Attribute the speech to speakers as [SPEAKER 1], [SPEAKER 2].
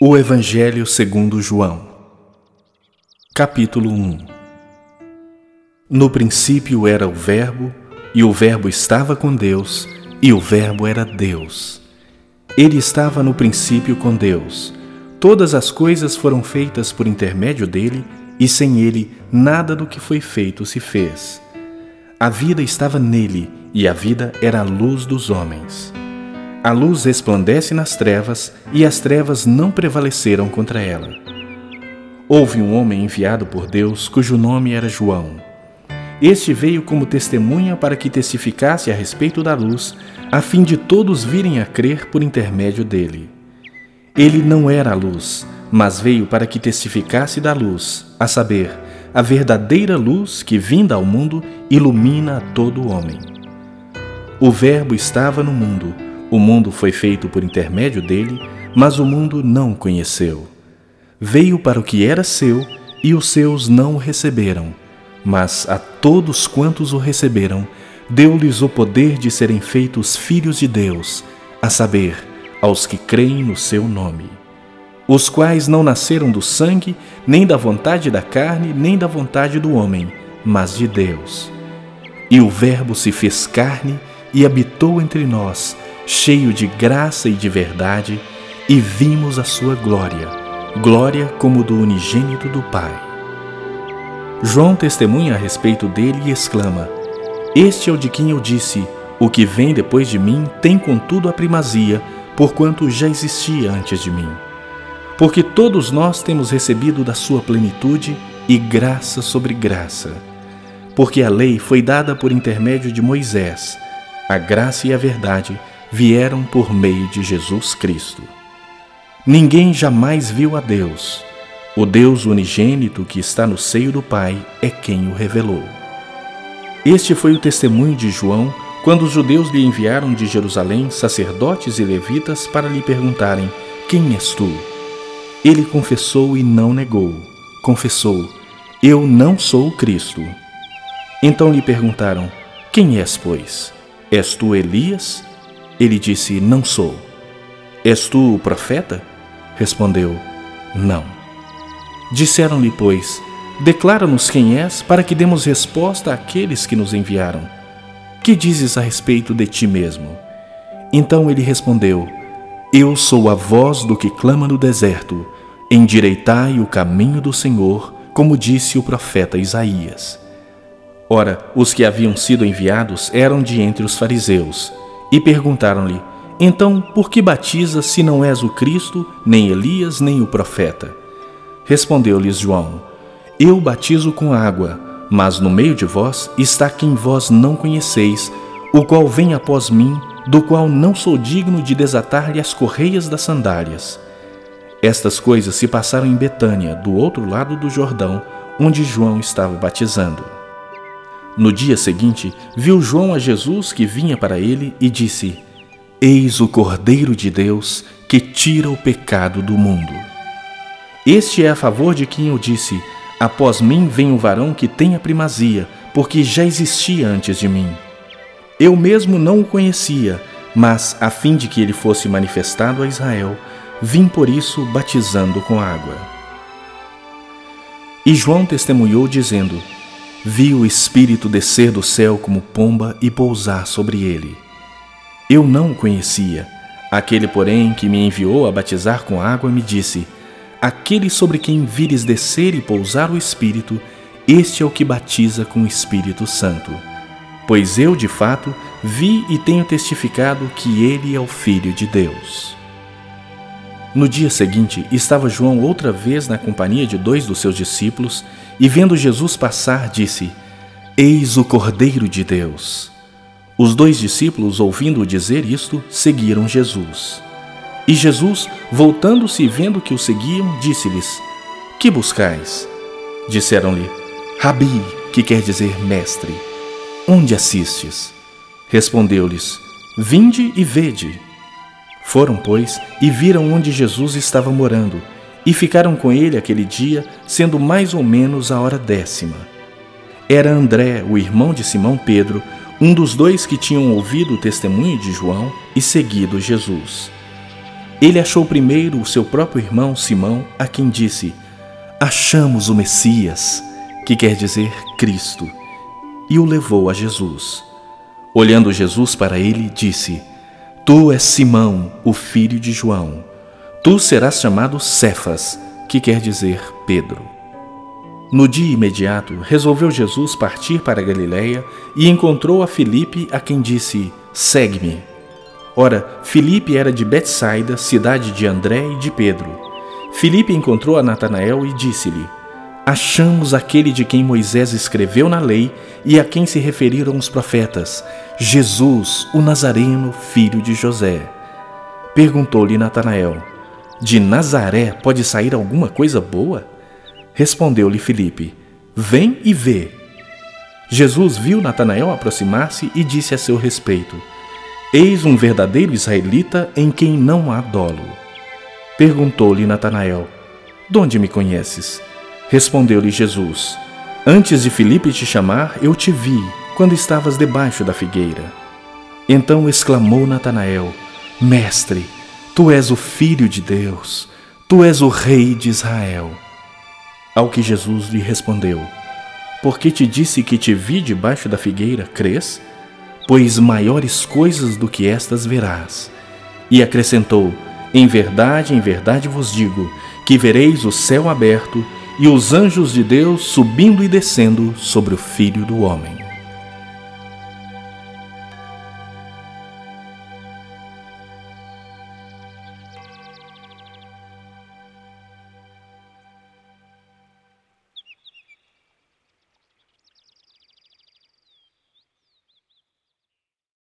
[SPEAKER 1] O Evangelho segundo João Capítulo 1 No princípio era o Verbo, e o Verbo estava com Deus, e o Verbo era Deus. Ele estava no princípio com Deus. Todas as coisas foram feitas por intermédio dele, e sem ele nada do que foi feito se fez. A vida estava nele, e a vida era a luz dos homens. A luz resplandece nas trevas e as trevas não prevaleceram contra ela. Houve um homem enviado por Deus cujo nome era João. Este veio como testemunha para que testificasse a respeito da luz, a fim de todos virem a crer por intermédio dele. Ele não era a luz, mas veio para que testificasse da luz, a saber, a verdadeira luz que, vinda ao mundo, ilumina a todo homem. O Verbo estava no mundo o mundo foi feito por intermédio dele, mas o mundo não o conheceu. Veio para o que era seu e os seus não o receberam, mas a todos quantos o receberam, deu-lhes o poder de serem feitos filhos de Deus, a saber, aos que creem no seu nome. Os quais não nasceram do sangue, nem da vontade da carne, nem da vontade do homem, mas de Deus. E o Verbo se fez carne e habitou entre nós, cheio de graça e de verdade, e vimos a sua glória, glória como do unigênito do Pai. João testemunha a respeito dele e exclama: Este é o de quem eu disse: O que vem depois de mim tem contudo a primazia, porquanto já existia antes de mim. Porque todos nós temos recebido da sua plenitude e graça sobre graça. Porque a lei foi dada por intermédio de Moisés, a graça e a verdade vieram por meio de Jesus Cristo. Ninguém jamais viu a Deus. O Deus unigênito que está no seio do Pai é quem o revelou. Este foi o testemunho de João quando os judeus lhe enviaram de Jerusalém sacerdotes e levitas para lhe perguntarem: Quem és tu? Ele confessou e não negou. Confessou: Eu não sou o Cristo. Então lhe perguntaram: Quem és, pois? És tu Elias? Ele disse: Não sou. És tu o profeta? Respondeu: Não. Disseram-lhe, pois: Declara-nos quem és, para que demos resposta àqueles que nos enviaram. Que dizes a respeito de ti mesmo? Então ele respondeu: Eu sou a voz do que clama no deserto, endireitai o caminho do Senhor, como disse o profeta Isaías. Ora, os que haviam sido enviados eram de entre os fariseus e perguntaram-lhe: Então, por que batiza se não és o Cristo, nem Elias, nem o profeta? Respondeu-lhes João: Eu batizo com água, mas no meio de vós está quem vós não conheceis, o qual vem após mim, do qual não sou digno de desatar-lhe as correias das sandálias. Estas coisas se passaram em Betânia, do outro lado do Jordão, onde João estava batizando. No dia seguinte, viu João a Jesus que vinha para ele e disse: Eis o Cordeiro de Deus que tira o pecado do mundo. Este é a favor de quem eu disse: Após mim vem um varão que tem a primazia, porque já existia antes de mim. Eu mesmo não o conhecia, mas, a fim de que ele fosse manifestado a Israel, vim por isso batizando com água. E João testemunhou, dizendo: vi o Espírito descer do céu como pomba e pousar sobre ele. Eu não o conhecia. Aquele, porém, que me enviou a batizar com água, me disse: Aquele sobre quem vires descer e pousar o Espírito, este é o que batiza com o Espírito Santo. Pois eu, de fato, vi e tenho testificado que ele é o Filho de Deus. No dia seguinte, estava João outra vez na companhia de dois dos seus discípulos e, vendo Jesus passar, disse: Eis o Cordeiro de Deus. Os dois discípulos, ouvindo-o dizer isto, seguiram Jesus. E Jesus, voltando-se e vendo que o seguiam, disse-lhes: Que buscais? Disseram-lhe: Rabi, que quer dizer mestre. Onde assistes? Respondeu-lhes: Vinde e vede. Foram, pois, e viram onde Jesus estava morando, e ficaram com ele aquele dia, sendo mais ou menos a hora décima. Era André, o irmão de Simão Pedro, um dos dois que tinham ouvido o testemunho de João e seguido Jesus. ele achou primeiro o seu próprio irmão Simão, a quem disse: Achamos o Messias, que quer dizer Cristo, e o levou a Jesus. Olhando Jesus para ele, disse: Tu és Simão, o filho de João. Tu serás chamado Cefas, que quer dizer Pedro. No dia imediato, resolveu Jesus partir para Galiléia e encontrou a Filipe, a quem disse: Segue-me. Ora, Filipe era de Betsaida, cidade de André e de Pedro. Filipe encontrou a Natanael e disse-lhe: Achamos aquele de quem Moisés escreveu na lei e a quem se referiram os profetas, Jesus, o Nazareno, filho de José. Perguntou-lhe Natanael: De Nazaré pode sair alguma coisa boa? Respondeu-lhe Filipe: Vem e vê. Jesus viu Natanael aproximar-se e disse a seu respeito: Eis um verdadeiro israelita em quem não há dolo. Perguntou-lhe Natanael: De onde me conheces? Respondeu-lhe Jesus: Antes de Filipe te chamar, eu te vi, quando estavas debaixo da figueira. Então exclamou Natanael: Mestre, tu és o Filho de Deus, tu és o Rei de Israel. Ao que Jesus lhe respondeu: Porque te disse que te vi debaixo da figueira, crês? Pois maiores coisas do que estas verás. E acrescentou: Em verdade, em verdade vos digo, que vereis o céu aberto e os anjos de Deus subindo e descendo sobre o Filho do Homem.